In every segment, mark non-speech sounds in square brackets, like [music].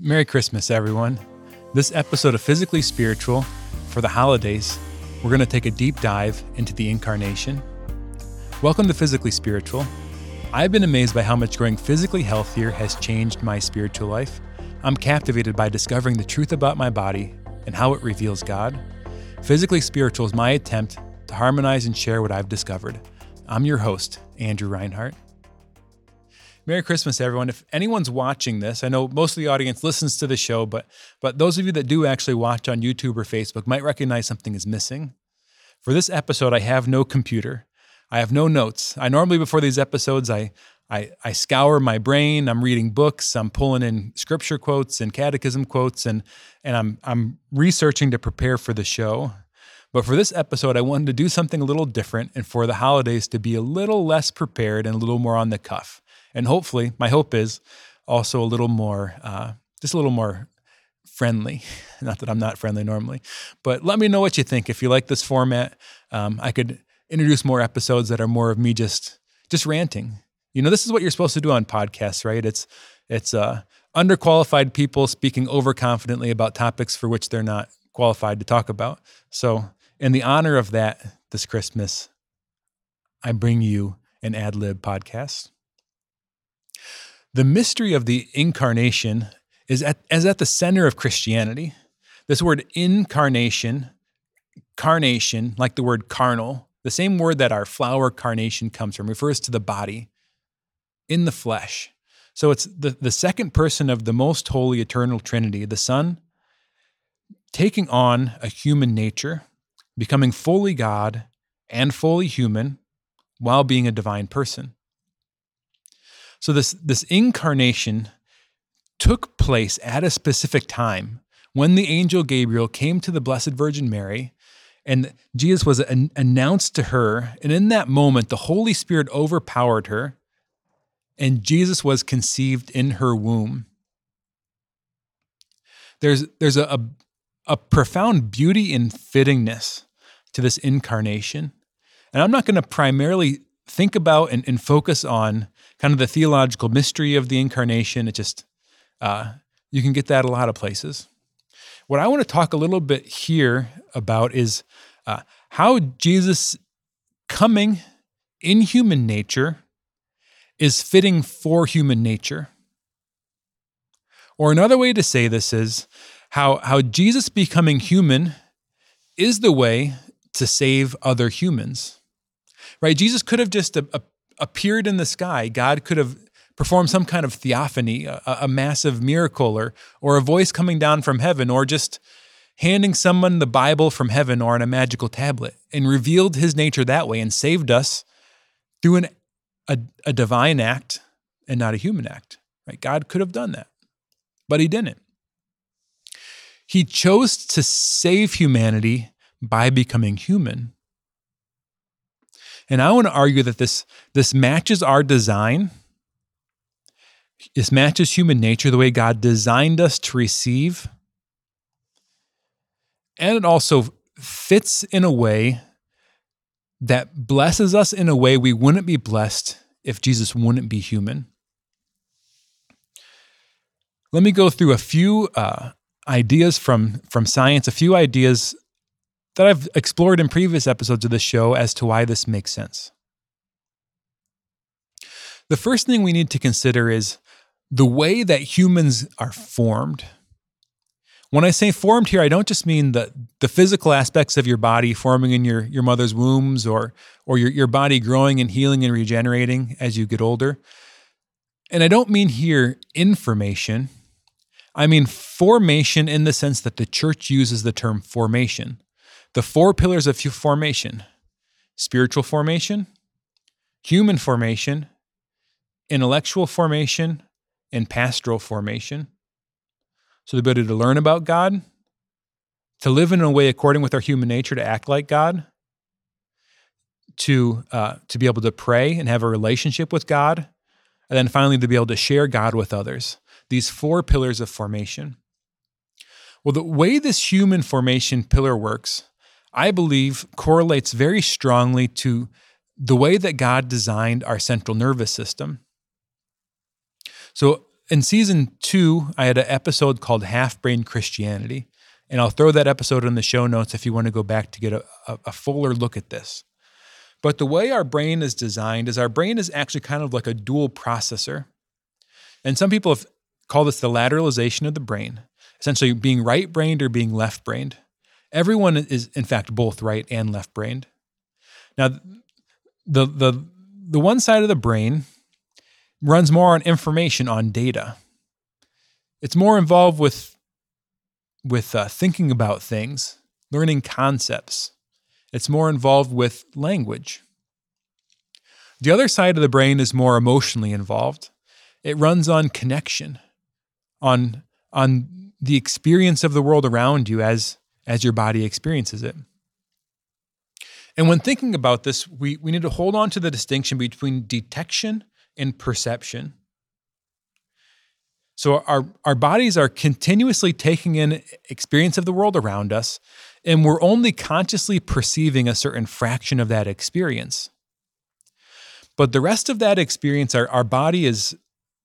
Merry Christmas, everyone. This episode of Physically Spiritual for the holidays, we're going to take a deep dive into the incarnation. Welcome to Physically Spiritual. I've been amazed by how much growing physically healthier has changed my spiritual life. I'm captivated by discovering the truth about my body and how it reveals God. Physically Spiritual is my attempt to harmonize and share what I've discovered. I'm your host, Andrew Reinhardt. Merry Christmas, everyone. If anyone's watching this, I know most of the audience listens to the show, but but those of you that do actually watch on YouTube or Facebook might recognize something is missing. For this episode, I have no computer. I have no notes. I normally before these episodes, I I, I scour my brain. I'm reading books. I'm pulling in scripture quotes and catechism quotes, and and I'm I'm researching to prepare for the show. But for this episode, I wanted to do something a little different, and for the holidays to be a little less prepared and a little more on the cuff and hopefully, my hope is also a little more, uh, just a little more friendly. [laughs] Not that I'm not friendly normally, but let me know what you think. If you like this format, um, I could introduce more episodes that are more of me just just ranting. You know, this is what you're supposed to do on podcasts, right? It's it's uh, underqualified people speaking overconfidently about topics for which they're not qualified to talk about. So, in the honor of that, this Christmas, I bring you an ad lib podcast. The mystery of the incarnation is at, is at the center of Christianity. This word incarnation, carnation, like the word carnal, the same word that our flower carnation comes from, refers to the body in the flesh. So it's the, the second person of the most holy eternal Trinity, the Son, taking on a human nature, becoming fully God and fully human while being a divine person. So this this incarnation took place at a specific time when the angel Gabriel came to the Blessed Virgin Mary and Jesus was an, announced to her and in that moment the Holy Spirit overpowered her and Jesus was conceived in her womb. There's there's a, a, a profound beauty and fittingness to this incarnation. And I'm not going to primarily think about and, and focus on kind of the theological mystery of the incarnation. It just, uh, you can get that a lot of places. What I want to talk a little bit here about is uh, how Jesus coming in human nature is fitting for human nature. Or another way to say this is how, how Jesus becoming human is the way to save other humans. Right? Jesus could have just a, a appeared in the sky. God could have performed some kind of theophany, a, a, massive miracle, or, or a voice coming down from heaven, or just handing someone the Bible from heaven or on a magical tablet, and revealed his nature that way and saved us through an, a, a divine act and not a human act. Right? God could have done that, but he didn't. He chose to save humanity by becoming human and I want to argue that this, this matches our design. This matches human nature, the way God designed us to receive. And it also fits in a way that blesses us in a way we wouldn't be blessed if Jesus wouldn't be human. Let me go through a few uh, ideas from, from science, a few ideas that I've explored in previous episodes of the show as to why this makes sense. The first thing we need to consider is the way that humans are formed. When I say formed here, I don't just mean the, the physical aspects of your body forming in your, your mother's wombs or, or your, your body growing and healing and regenerating as you get older. And I don't mean here information. I mean formation in the sense that the church uses the term formation the four pillars of formation spiritual formation, human formation, intellectual formation, and pastoral formation. So, the ability to learn about God, to live in a way according with our human nature, to act like God, to, uh, to be able to pray and have a relationship with God, and then finally to be able to share God with others. These four pillars of formation. Well, the way this human formation pillar works I believe correlates very strongly to the way that God designed our central nervous system. So, in season two, I had an episode called Half Brain Christianity. And I'll throw that episode in the show notes if you want to go back to get a, a, a fuller look at this. But the way our brain is designed is our brain is actually kind of like a dual processor. And some people have called this the lateralization of the brain, essentially being right brained or being left brained. Everyone is, in fact, both right and left brained. Now, the, the, the one side of the brain runs more on information, on data. It's more involved with, with uh, thinking about things, learning concepts. It's more involved with language. The other side of the brain is more emotionally involved. It runs on connection, on, on the experience of the world around you as, as your body experiences it. And when thinking about this, we, we need to hold on to the distinction between detection and perception. So our, our bodies are continuously taking in experience of the world around us, and we're only consciously perceiving a certain fraction of that experience. But the rest of that experience, our, our body is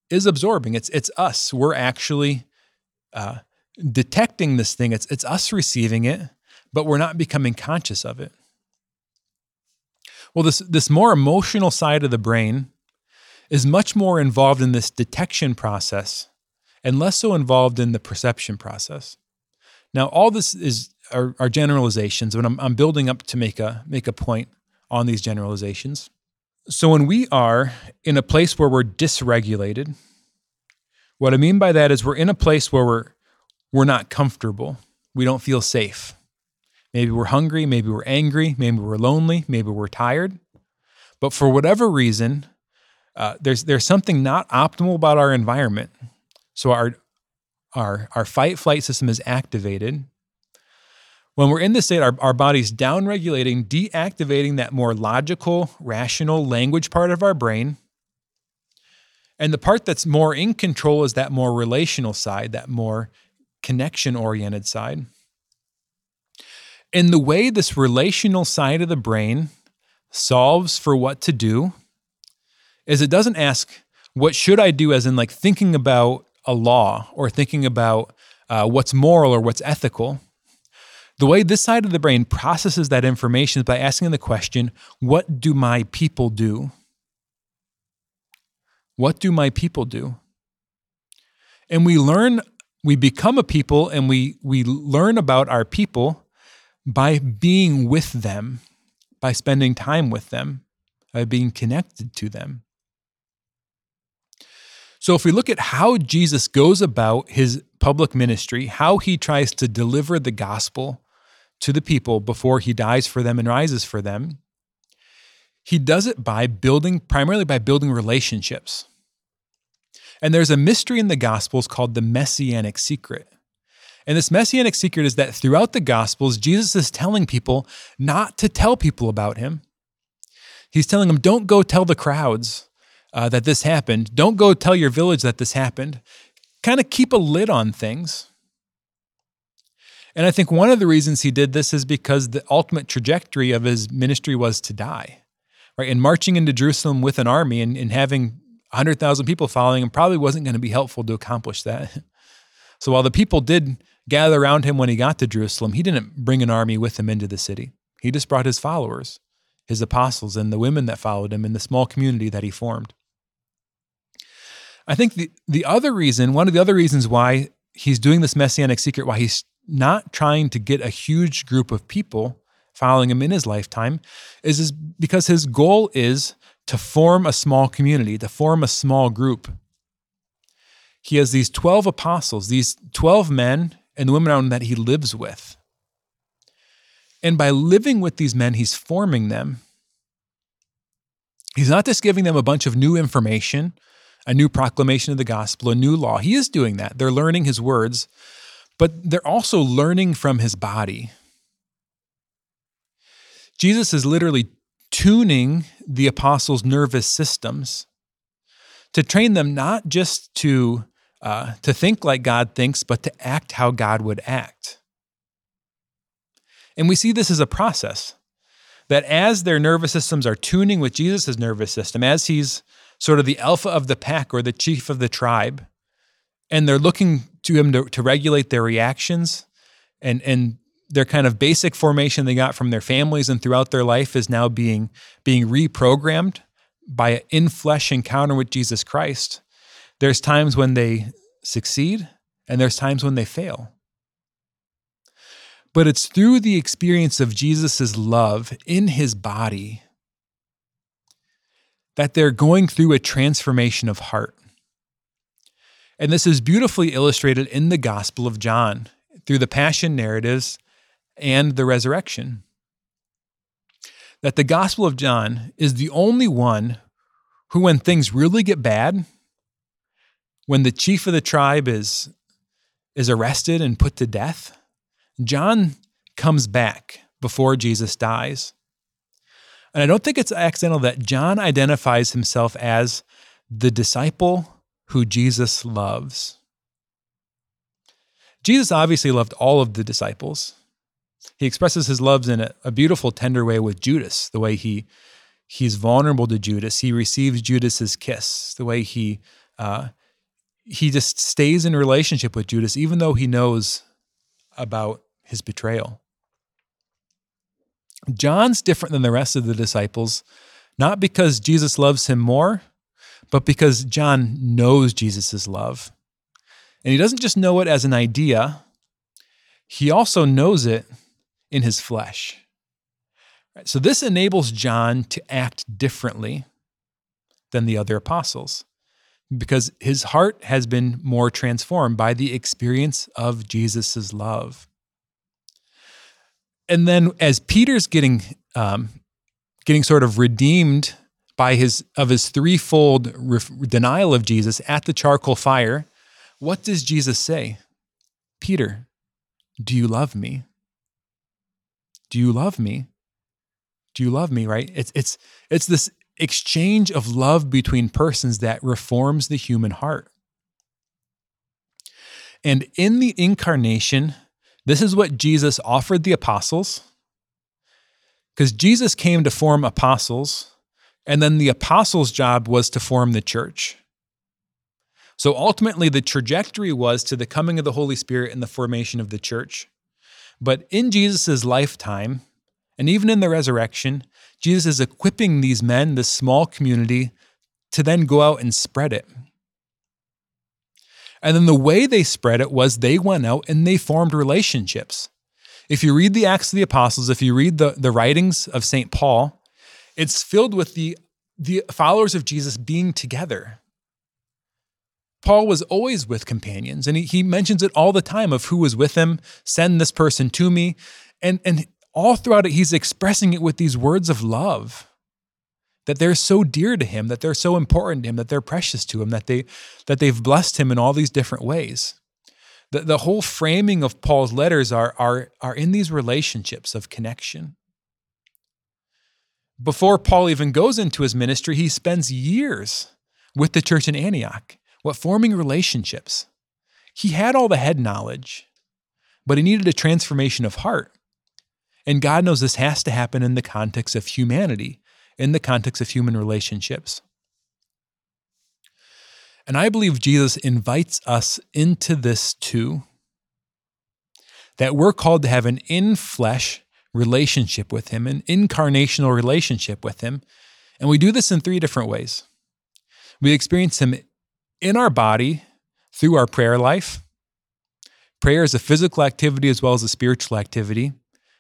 is absorbing. It's it's us. We're actually uh, detecting this thing. It's it's us receiving it, but we're not becoming conscious of it. Well, this this more emotional side of the brain is much more involved in this detection process and less so involved in the perception process. Now, all this is are generalizations, but I'm, I'm building up to make a make a point on these generalizations. So when we are in a place where we're dysregulated, what I mean by that is we're in a place where we're we're not comfortable. We don't feel safe. Maybe we're hungry, maybe we're angry, maybe we're lonely, maybe we're tired. But for whatever reason, uh, there's there's something not optimal about our environment. So our our our fight flight system is activated when we're in this state, our, our body's downregulating, deactivating that more logical, rational language part of our brain. And the part that's more in control is that more relational side, that more connection oriented side. And the way this relational side of the brain solves for what to do is it doesn't ask, what should I do, as in like thinking about a law or thinking about uh, what's moral or what's ethical. The way this side of the brain processes that information is by asking the question, What do my people do? What do my people do? And we learn, we become a people and we, we learn about our people by being with them, by spending time with them, by being connected to them. So, if we look at how Jesus goes about his public ministry, how he tries to deliver the gospel to the people before he dies for them and rises for them, he does it by building, primarily by building relationships. And there's a mystery in the Gospels called the Messianic secret. And this Messianic secret is that throughout the Gospels, Jesus is telling people not to tell people about him. He's telling them, don't go tell the crowds uh, that this happened. Don't go tell your village that this happened. Kind of keep a lid on things. And I think one of the reasons he did this is because the ultimate trajectory of his ministry was to die. Right? And marching into Jerusalem with an army and, and having 100,000 people following him probably wasn't going to be helpful to accomplish that. So while the people did gather around him when he got to Jerusalem, he didn't bring an army with him into the city. He just brought his followers, his apostles, and the women that followed him in the small community that he formed. I think the, the other reason, one of the other reasons why he's doing this messianic secret, why he's not trying to get a huge group of people following him in his lifetime is, is because his goal is to form a small community, to form a small group. He has these 12 apostles, these 12 men and the women that he lives with. And by living with these men, he's forming them. He's not just giving them a bunch of new information, a new proclamation of the gospel, a new law. He is doing that. They're learning his words, but they're also learning from his body. Jesus is literally tuning the apostles' nervous systems to train them not just to, uh, to think like God thinks, but to act how God would act. And we see this as a process that as their nervous systems are tuning with Jesus' nervous system, as he's sort of the alpha of the pack or the chief of the tribe, and they're looking to him to, to regulate their reactions and and their kind of basic formation they got from their families and throughout their life is now being being reprogrammed by an in flesh encounter with Jesus Christ. There's times when they succeed and there's times when they fail. But it's through the experience of Jesus' love in his body that they're going through a transformation of heart. And this is beautifully illustrated in the Gospel of John through the passion narratives and the resurrection. That the Gospel of John is the only one who, when things really get bad, when the chief of the tribe is, is arrested and put to death, John comes back before Jesus dies. And I don't think it's accidental that John identifies himself as the disciple who Jesus loves. Jesus obviously loved all of the disciples. He expresses his loves in a, a, beautiful, tender way with Judas, the way he he's vulnerable to Judas. He receives Judas's kiss, the way he uh, he just stays in relationship with Judas, even though he knows about his betrayal. John's different than the rest of the disciples, not because Jesus loves him more, but because John knows Jesus' love. And he doesn't just know it as an idea, he also knows it in his flesh. So this enables John to act differently than the other apostles because his heart has been more transformed by the experience of Jesus' love. And then as Peter's getting um, getting sort of redeemed by his of his threefold denial of Jesus at the charcoal fire, what does Jesus say? Peter, do you love me? Do you love me? Do you love me, right? It's it's it's this exchange of love between persons that reforms the human heart. And in the incarnation, this is what Jesus offered the apostles. Because Jesus came to form apostles, and then the apostles' job was to form the church. So ultimately, the trajectory was to the coming of the Holy Spirit and the formation of the church. But in Jesus' lifetime, and even in the resurrection, Jesus is equipping these men, this small community, to then go out and spread it. And then the way they spread it was they went out and they formed relationships. If you read the Acts of the Apostles, if you read the, the writings of St. Paul, it's filled with the, the followers of Jesus being together. Paul was always with companions, and he, he mentions it all the time of who was with him, send this person to me. And, and all throughout it, he's expressing it with these words of love that they're so dear to him, that they're so important to him, that they're precious to him, that, they, that they've blessed him in all these different ways. The, the whole framing of Paul's letters are, are, are in these relationships of connection. Before Paul even goes into his ministry, he spends years with the church in Antioch what forming relationships. He had all the head knowledge, but he needed a transformation of heart. And God knows this has to happen in the context of humanity, in the context of human relationships. And I believe Jesus invites us into this too. That we're called to have an in flesh relationship with Him, an incarnational relationship with Him. And we do this in three different ways. We experience Him in our body through our prayer life. Prayer is a physical activity as well as a spiritual activity.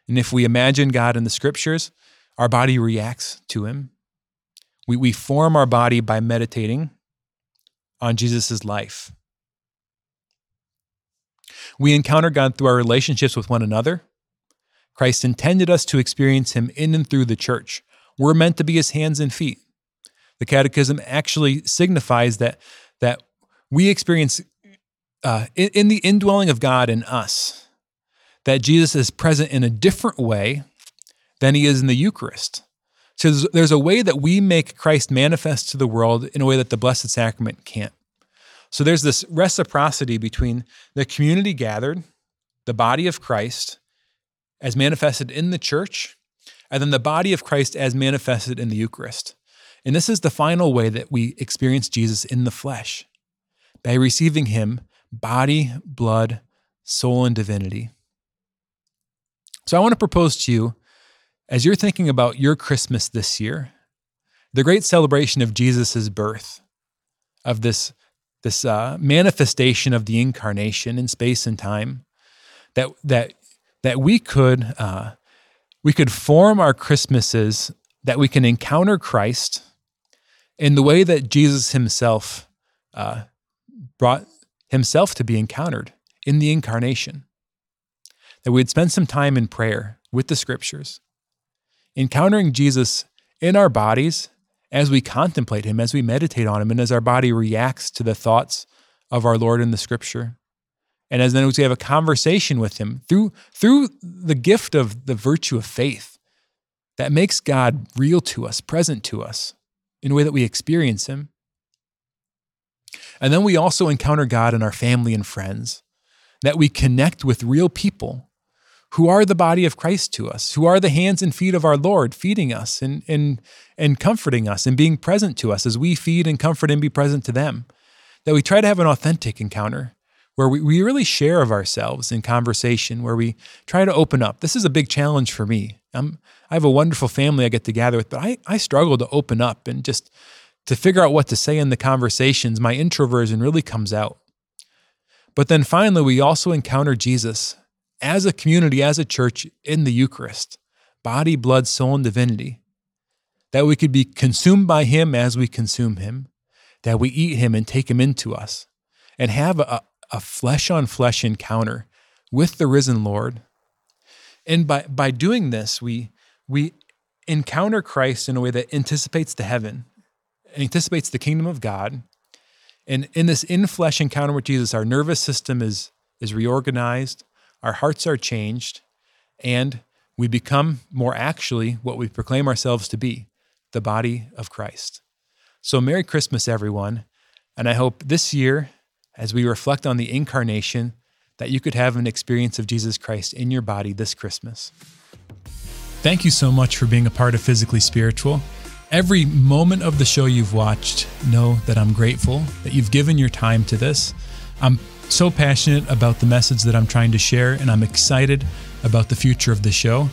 And if we imagine God in the scriptures, our body reacts to him. We, we form our body by meditating on Jesus' life. We encounter God through our relationships with one another. Christ intended us to experience him in and through the church. We're meant to be his hands and feet. The Catechism actually signifies that that we experience uh, in, in the indwelling of God in us, that Jesus is present in a different way than he is in the Eucharist. So there's, there's a way that we make Christ manifest to the world in a way that the Blessed Sacrament can't. So there's this reciprocity between the community gathered, the body of Christ, as manifested in the church, and then the body of Christ as manifested in the Eucharist. And this is the final way that we experience Jesus in the flesh by receiving him body, blood, soul, and divinity. So I want to propose to you, as you're thinking about your Christmas this year, the great celebration of Jesus' birth, of this, this uh, manifestation of the incarnation in space and time, that, that, that we could uh, we could form our Christmases that we can encounter Christ in the way that Jesus himself uh, brought himself to be encountered in the incarnation. That we'd spend some time in prayer with the scriptures, encountering Jesus in our bodies as we contemplate him, as we meditate on him, and as our body reacts to the thoughts of our Lord in the scripture. And as then we have a conversation with him through, through the gift of the virtue of faith that makes God real to us, present to us in way that we experience him. And then we also encounter God in our family and friends, that we connect with real people who are the body of Christ to us, who are the hands and feet of our Lord, feeding us and, and, and comforting us and being present to us as we feed and comfort and be present to them. That we try to have an authentic encounter where we, we really share of ourselves in conversation, where we try to open up. This is a big challenge for me. I'm, I have a wonderful family I get to gather with, but I, I struggle to open up and just to figure out what to say in the conversations. My introversion really comes out. But then finally, we also encounter Jesus as a community, as a church in the Eucharist body, blood, soul, and divinity. That we could be consumed by Him as we consume Him, that we eat Him and take Him into us, and have a, a flesh on flesh encounter with the risen Lord. And by, by doing this, we, we encounter Christ in a way that anticipates the heaven, anticipates the kingdom of God. And in this in flesh encounter with Jesus, our nervous system is, is reorganized, our hearts are changed, and we become more actually what we proclaim ourselves to be the body of Christ. So, Merry Christmas, everyone. And I hope this year as we reflect on the incarnation, that you could have an experience of Jesus Christ in your body this Christmas. Thank you so much for being a part of Physically Spiritual. Every moment of the show you've watched, know that I'm grateful that you've given your time to this. I'm so passionate about the message that I'm trying to share, and I'm excited about the future of the show.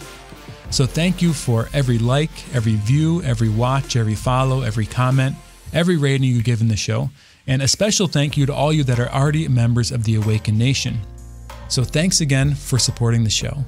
So, thank you for every like, every view, every watch, every follow, every comment, every rating you give in the show. And a special thank you to all you that are already members of the Awakened Nation. So thanks again for supporting the show.